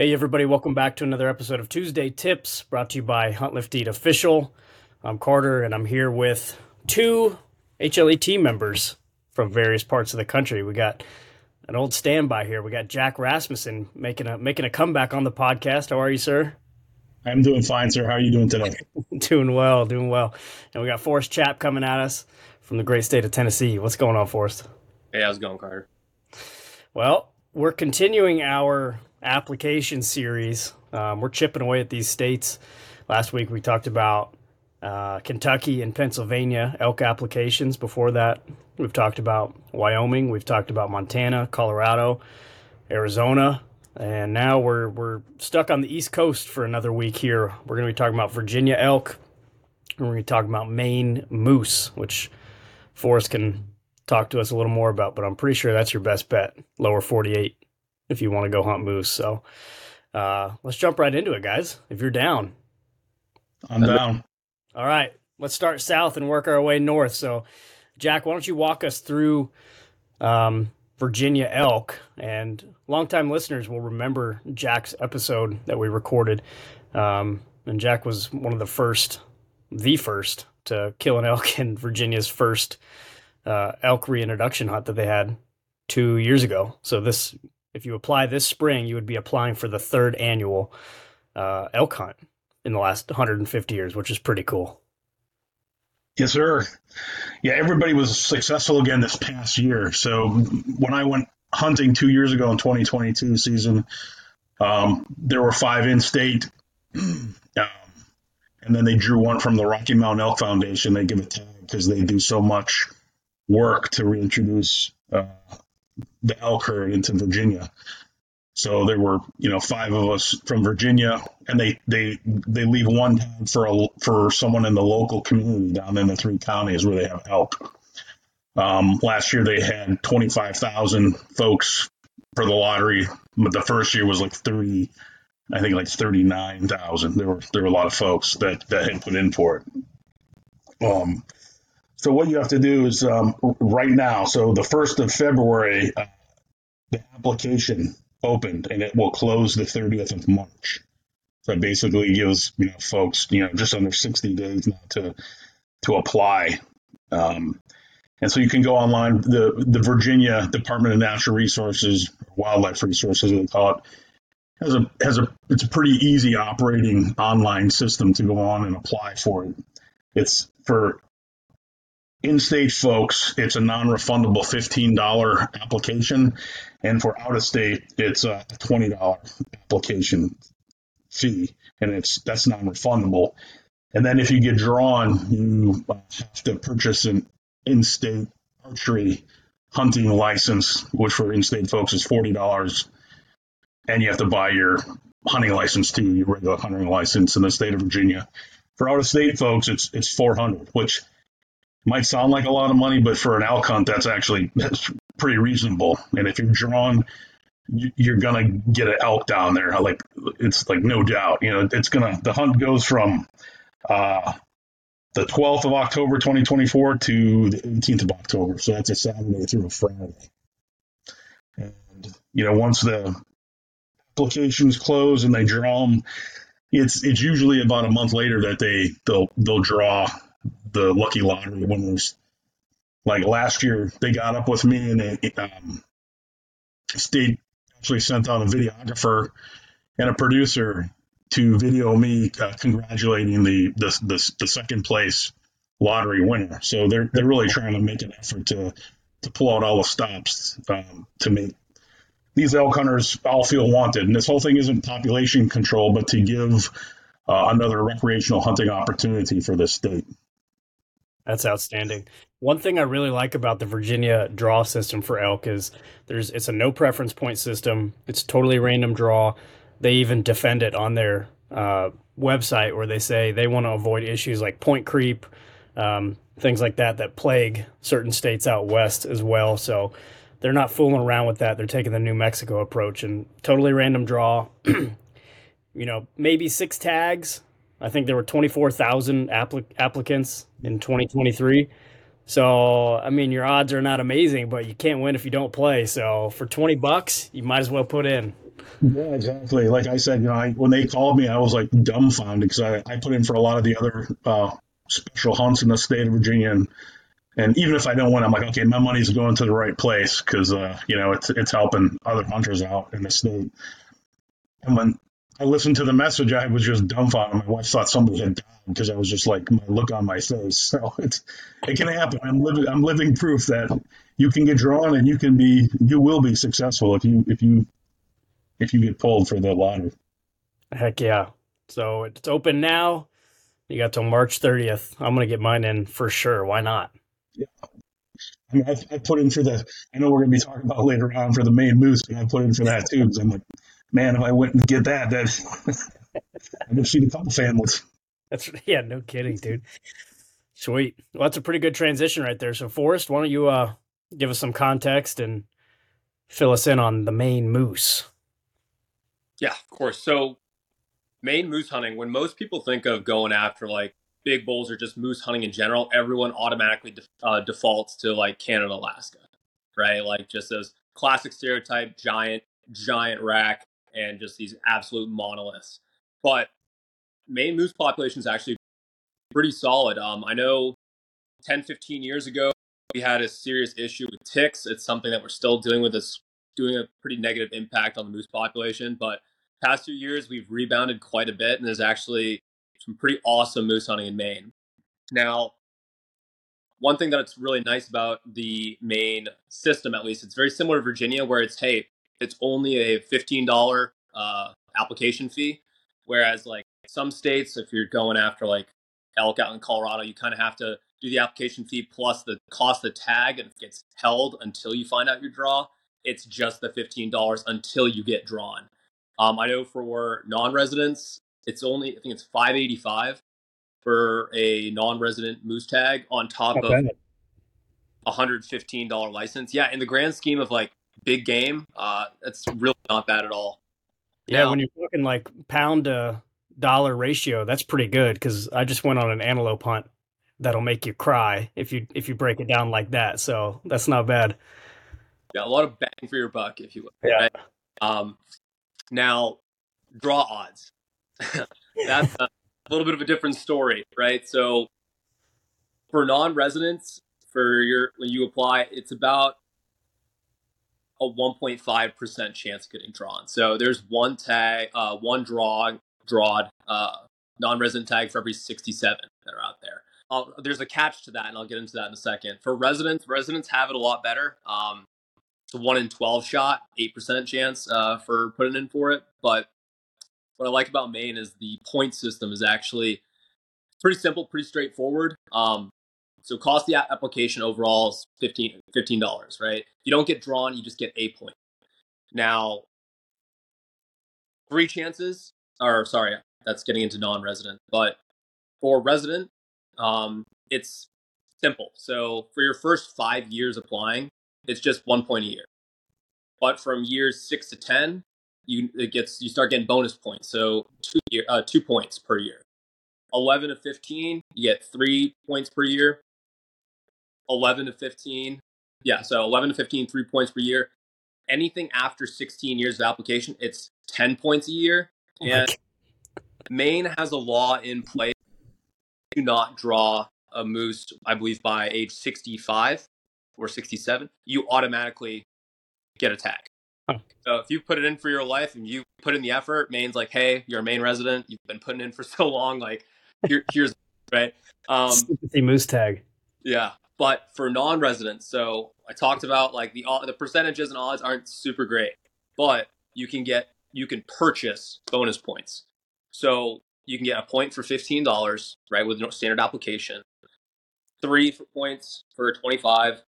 Hey, everybody, welcome back to another episode of Tuesday Tips brought to you by Hunt Lift Eat Official. I'm Carter, and I'm here with two HLE team members from various parts of the country. We got an old standby here. We got Jack Rasmussen making a making a comeback on the podcast. How are you, sir? I'm doing fine, sir. How are you doing today? doing well, doing well. And we got Forrest Chap coming at us from the great state of Tennessee. What's going on, Forrest? Hey, how's it going, Carter? Well, we're continuing our application series. Um, we're chipping away at these states. Last week we talked about uh, Kentucky and Pennsylvania elk applications. Before that, we've talked about Wyoming, we've talked about Montana, Colorado, Arizona, and now we're we're stuck on the East Coast for another week here. We're going to be talking about Virginia elk, and we're going to be talking about Maine moose, which Forrest can talk to us a little more about. But I'm pretty sure that's your best bet, lower 48 if you want to go hunt moose. So uh, let's jump right into it, guys. If you're down, I'm down. All right, let's start south and work our way north. So, Jack, why don't you walk us through um, Virginia elk? And longtime listeners will remember Jack's episode that we recorded. Um, and Jack was one of the first, the first to kill an elk in Virginia's first uh, elk reintroduction hunt that they had two years ago. So this if you apply this spring, you would be applying for the third annual uh, elk hunt in the last 150 years, which is pretty cool. Yes, sir. Yeah, everybody was successful again this past year. So when I went hunting two years ago in 2022 season, um, there were five in state. Um, and then they drew one from the Rocky Mountain Elk Foundation. They give a tag because they do so much work to reintroduce uh, the elk herd into Virginia. So there were, you know, five of us from Virginia, and they they they leave one tag for a for someone in the local community down in the three counties where they have elk. Um, last year they had twenty five thousand folks for the lottery, but the first year was like thirty, I think like thirty nine thousand. There were there were a lot of folks that that had put in for it. Um, so what you have to do is um, right now. So the first of February, uh, the application opened, and it will close the 30th of March. So it basically gives you know folks you know just under 60 days now to to apply. Um, and so you can go online. The the Virginia Department of Natural Resources, Wildlife Resources, they call it, has a has a it's a pretty easy operating online system to go on and apply for it. It's for in-state folks, it's a non-refundable $15 application, and for out-of-state, it's a $20 application fee, and it's that's non-refundable. And then if you get drawn, you uh, have to purchase an in-state archery hunting license, which for in-state folks is forty dollars, and you have to buy your hunting license too, your regular hunting license in the state of Virginia. For out-of-state folks, it's it's four hundred, which might sound like a lot of money, but for an elk hunt, that's actually that's pretty reasonable. And if you're drawn, you're gonna get an elk down there. Like it's like no doubt. You know, it's gonna the hunt goes from uh, the 12th of October 2024 to the 18th of October. So that's a Saturday through a Friday. And you know, once the applications close and they draw them, it's it's usually about a month later that they they'll they'll draw the lucky lottery winners. Like last year, they got up with me and they um, actually sent out a videographer and a producer to video me uh, congratulating the, the, the the second place lottery winner. So they're they're really trying to make an effort to to pull out all the stops um, to make these elk hunters all feel wanted. And this whole thing isn't population control, but to give uh, another recreational hunting opportunity for this state. That's outstanding. One thing I really like about the Virginia draw system for elk is there's it's a no preference point system. It's totally random draw. They even defend it on their uh, website where they say they want to avoid issues like point creep, um, things like that that plague certain states out west as well. So they're not fooling around with that. They're taking the New Mexico approach and totally random draw. you know, maybe six tags I think there were 24,000 applic- applicants in 2023. So, I mean, your odds are not amazing, but you can't win if you don't play. So, for 20 bucks, you might as well put in. Yeah, exactly. Like I said, you know, I, when they called me, I was like dumbfounded because I, I put in for a lot of the other uh, special hunts in the state of Virginia, and, and even if I don't win, I'm like, okay, my money's going to the right place because uh, you know it's it's helping other hunters out in the state. And when I listened to the message, I was just dumbfounded. My wife thought somebody had died because I was just like my look on my face. So it's it can happen. I'm living I'm living proof that you can get drawn and you can be you will be successful if you if you if you get pulled for the lottery. Heck yeah! So it's open now. You got till March 30th. I'm gonna get mine in for sure. Why not? Yeah. I mean, I, I put in for the. I know we're gonna be talking about later on for the Maine moose, but I put in for that too because I'm like, man, if I went and get that, that I could feed a couple families. That's yeah, no kidding, dude. Sweet. Well, that's a pretty good transition right there. So, Forrest, why don't you uh, give us some context and fill us in on the Maine moose? Yeah, of course. So, Maine moose hunting, when most people think of going after like big bulls or just moose hunting in general, everyone automatically def- uh, defaults to like Canada, Alaska, right? Like just those classic stereotype giant, giant rack and just these absolute monoliths. But Maine moose population is actually pretty solid. Um, I know 10, 15 years ago, we had a serious issue with ticks. It's something that we're still dealing with. It's doing a pretty negative impact on the moose population. But past few years, we've rebounded quite a bit, and there's actually some pretty awesome moose hunting in Maine. Now, one thing that's really nice about the Maine system, at least, it's very similar to Virginia, where it's hey, it's only a fifteen dollar uh, application fee, whereas like some states, if you're going after like elk out in Colorado, you kind of have to do the application fee plus the cost of the tag, and it gets held until you find out your draw. It's just the fifteen dollars until you get drawn. Um, I know for non-residents, it's only I think it's five eighty five for a non-resident moose tag on top okay. of a hundred fifteen dollar license. Yeah, in the grand scheme of like big game, uh, that's really not bad at all. Yeah, now, when you're talking like pound to dollar ratio, that's pretty good because I just went on an antelope hunt that'll make you cry if you if you break it down like that. So that's not bad. Yeah, a lot of bang for your buck, if you will. Yeah. Right? Um, now, draw odds. that's a little bit of a different story, right? So, for non-residents, for your when you apply, it's about a 1.5% chance of getting drawn. So there's one tag, uh, one draw, drawed uh, non-resident tag for every 67 that are out there. I'll, there's a catch to that, and I'll get into that in a second. For residents, residents have it a lot better. Um, it's a one in 12 shot, 8% chance uh, for putting in for it. But what I like about Maine is the point system is actually pretty simple, pretty straightforward. Um, so cost the application overall is 15 dollars, right? If you don't get drawn, you just get a point. Now, three chances, or sorry, that's getting into non-resident, but for resident, um, it's simple. So for your first five years applying, it's just one point a year. But from years six to ten, you it gets you start getting bonus points. So two year, uh, two points per year. Eleven to fifteen, you get three points per year. 11 to 15. Yeah, so 11 to 15, three points per year. Anything after 16 years of application, it's 10 points a year. Oh and Maine has a law in place to not draw a moose, I believe, by age 65 or 67. You automatically get a tag. So if you put it in for your life and you put in the effort, Maine's like, hey, you're a Maine resident. You've been putting in for so long. Like, here, here's right. Um, Sympathy moose tag. Yeah but for non-residents so i talked about like the the percentages and odds aren't super great but you can get you can purchase bonus points. So you can get a point for $15 right with no standard application three for points for 25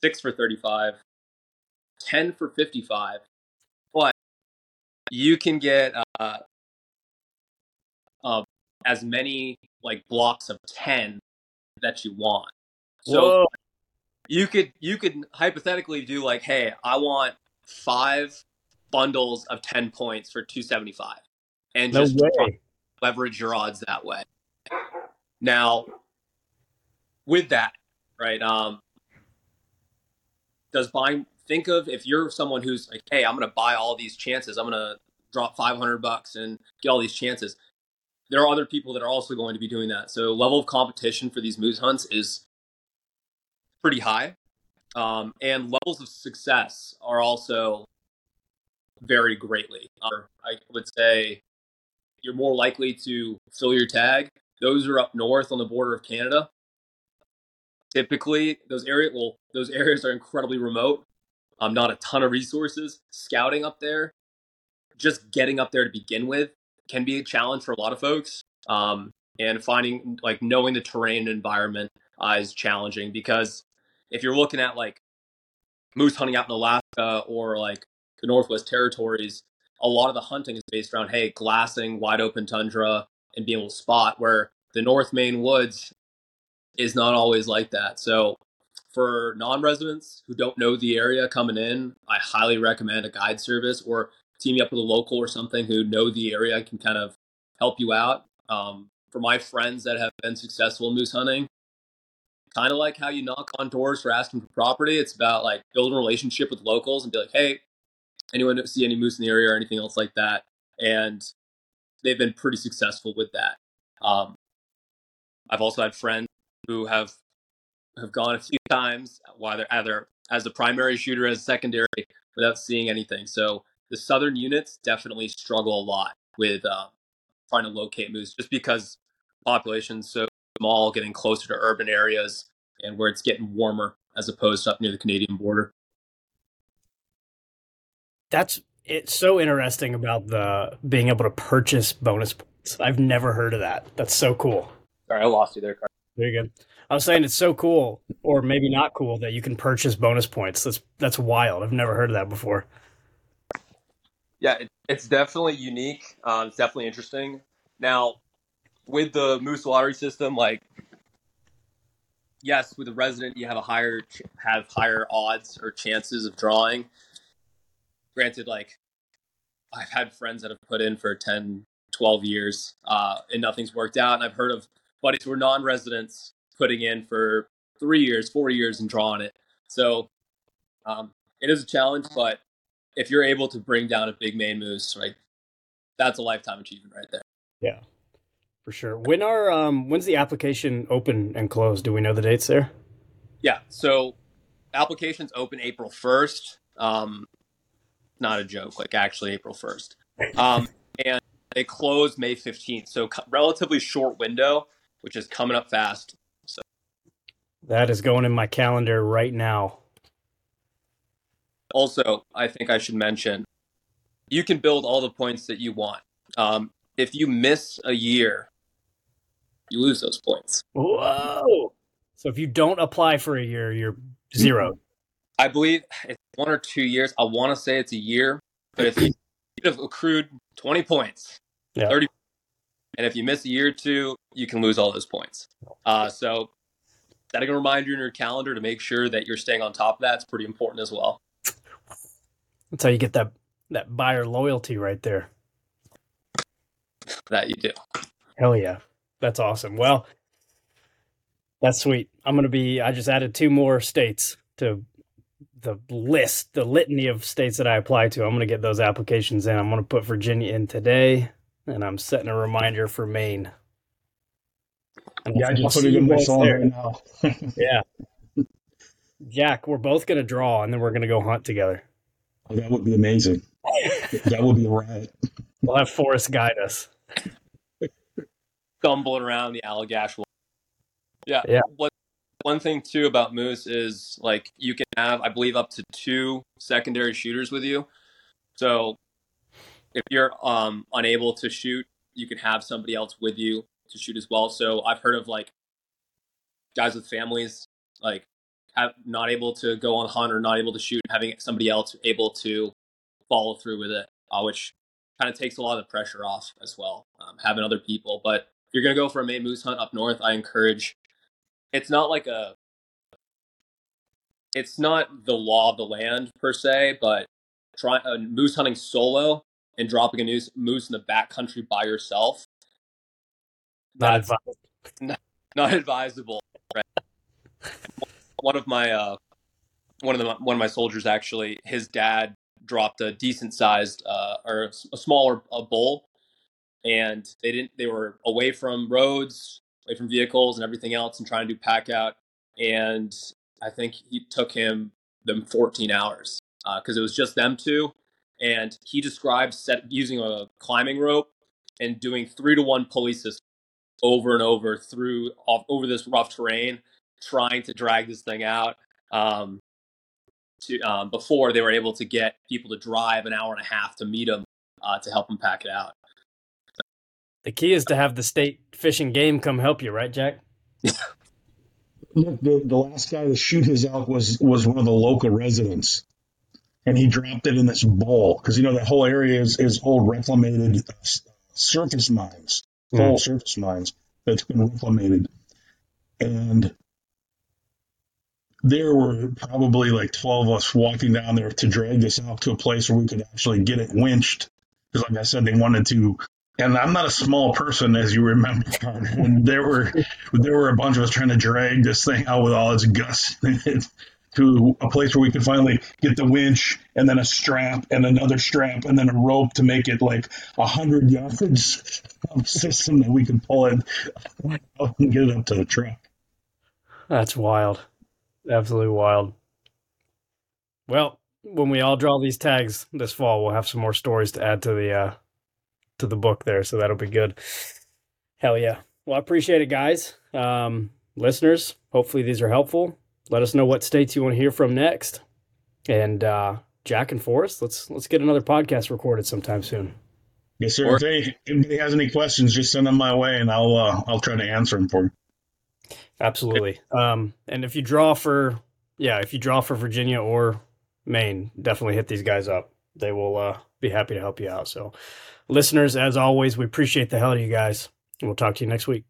six for 35 10 for 55 but you can get uh, uh, as many like blocks of 10 that you want so Whoa. you could you could hypothetically do like, hey, I want five bundles of ten points for two seventy five, and no just way. leverage your odds that way. Now, with that, right? Um, does buying think of if you're someone who's like, hey, I'm going to buy all these chances. I'm going to drop 500 bucks and get all these chances. There are other people that are also going to be doing that. So level of competition for these moose hunts is pretty high. Um, and levels of success are also vary greatly. Um, I would say you're more likely to fill your tag. Those are up north on the border of Canada. Typically, those area well, those areas are incredibly remote. Um, not a ton of resources. Scouting up there, just getting up there to begin with, can be a challenge for a lot of folks. Um, and finding like knowing the terrain and environment uh, is challenging because if you're looking at like moose hunting out in Alaska or like the Northwest Territories, a lot of the hunting is based around hey glassing wide open tundra and being able to spot where the North Maine woods is not always like that. So for non-residents who don't know the area coming in, I highly recommend a guide service or teaming up with a local or something who know the area can kind of help you out. Um, for my friends that have been successful in moose hunting, kind of like how you knock on doors for asking for property. It's about like building a relationship with locals and be like, hey, anyone see any moose in the area or anything else like that? And they've been pretty successful with that. Um, I've also had friends who have have gone a few times, whether either as a primary shooter as secondary, without seeing anything. So the southern units definitely struggle a lot with uh, trying to locate moose, just because population's so small, getting closer to urban areas, and where it's getting warmer as opposed to up near the Canadian border. That's it's so interesting about the being able to purchase bonus points. I've never heard of that. That's so cool. Sorry, I lost you there. Carl. Very good. I was saying it's so cool, or maybe not cool, that you can purchase bonus points. That's that's wild. I've never heard of that before. Yeah, it, it's definitely unique. Uh, it's definitely interesting. Now, with the Moose lottery system, like yes, with a resident, you have a higher have higher odds or chances of drawing. Granted, like I've had friends that have put in for 10, 12 years uh, and nothing's worked out, and I've heard of buddies who are non-residents putting in for three years, four years, and drawing it. So um, it is a challenge, but if you're able to bring down a big Maine moose, right, that's a lifetime achievement right there. Yeah, for sure. When are um, when's the application open and close? Do we know the dates there? Yeah, so applications open April first. Um, not a joke, like actually April first, um, and they close May fifteenth. So relatively short window, which is coming up fast. So that is going in my calendar right now. Also, I think I should mention you can build all the points that you want. Um, if you miss a year, you lose those points. Whoa! So if you don't apply for a year, you're zero. I believe it's one or two years. I want to say it's a year, but if you have accrued 20 points, yeah. 30, and if you miss a year or two, you can lose all those points. Uh, so setting remind you in your calendar to make sure that you're staying on top of that. It's pretty important as well. That's how you get that that buyer loyalty right there. That you do. Hell yeah. That's awesome. Well, that's sweet. I'm going to be I just added two more states to the list, the litany of states that I apply to. I'm going to get those applications in. I'm going to put Virginia in today, and I'm setting a reminder for Maine. And yeah, I just put it in my phone right now. yeah. Jack, we're both going to draw, and then we're going to go hunt together. Oh, that would be amazing. that would be a riot. We'll have Forrest guide us. Stumbling around the Allagash. Yeah. Yeah. What one thing too about moose is like you can have i believe up to two secondary shooters with you so if you're um, unable to shoot you can have somebody else with you to shoot as well so i've heard of like guys with families like have not able to go on hunt or not able to shoot having somebody else able to follow through with it uh, which kind of takes a lot of the pressure off as well um, having other people but you're going to go for a Maine moose hunt up north i encourage it's not like a it's not the law of the land per se, but trying uh, moose hunting solo and dropping a moose, moose in the backcountry by yourself. Not advisable. Not, not advisable. Right? one of my uh, one of the one of my soldiers actually, his dad dropped a decent sized uh, or a smaller a bull, and they didn't. They were away from roads, away from vehicles, and everything else, and trying to do pack out. And I think he took him them 14 hours because uh, it was just them two. And he described set, using a climbing rope and doing three to one pulley system over and over through off, over this rough terrain, trying to drag this thing out. Um, to um, before they were able to get people to drive an hour and a half to meet them uh, to help them pack it out. The key is to have the state fish and game come help you, right, Jack? Look, the, the last guy to shoot his elk was was one of the local residents, and he dropped it in this bowl because you know that whole area is, is old reclamated uh, surface mines, full mm. surface mines that's been reclamated, and there were probably like 12 of us walking down there to drag this out to a place where we could actually get it winched. Because, like I said, they wanted to. And I'm not a small person, as you remember, And there were there were a bunch of us trying to drag this thing out with all its guts to a place where we could finally get the winch and then a strap and another strap and then a rope to make it like a hundred yards of system that we could pull it up and get it up to the truck. That's wild. Absolutely wild. Well, when we all draw these tags this fall, we'll have some more stories to add to the uh to the book there, so that'll be good. Hell yeah. Well, I appreciate it, guys. Um, listeners, hopefully these are helpful. Let us know what states you want to hear from next. And uh Jack and Forrest, let's let's get another podcast recorded sometime soon. Yes, sir. Or- if anybody has any questions, just send them my way, and I'll uh, I'll try to answer them for you. Absolutely. Um, and if you draw for, yeah, if you draw for Virginia or Maine, definitely hit these guys up. They will uh, be happy to help you out. So, listeners, as always, we appreciate the hell of you guys. We'll talk to you next week.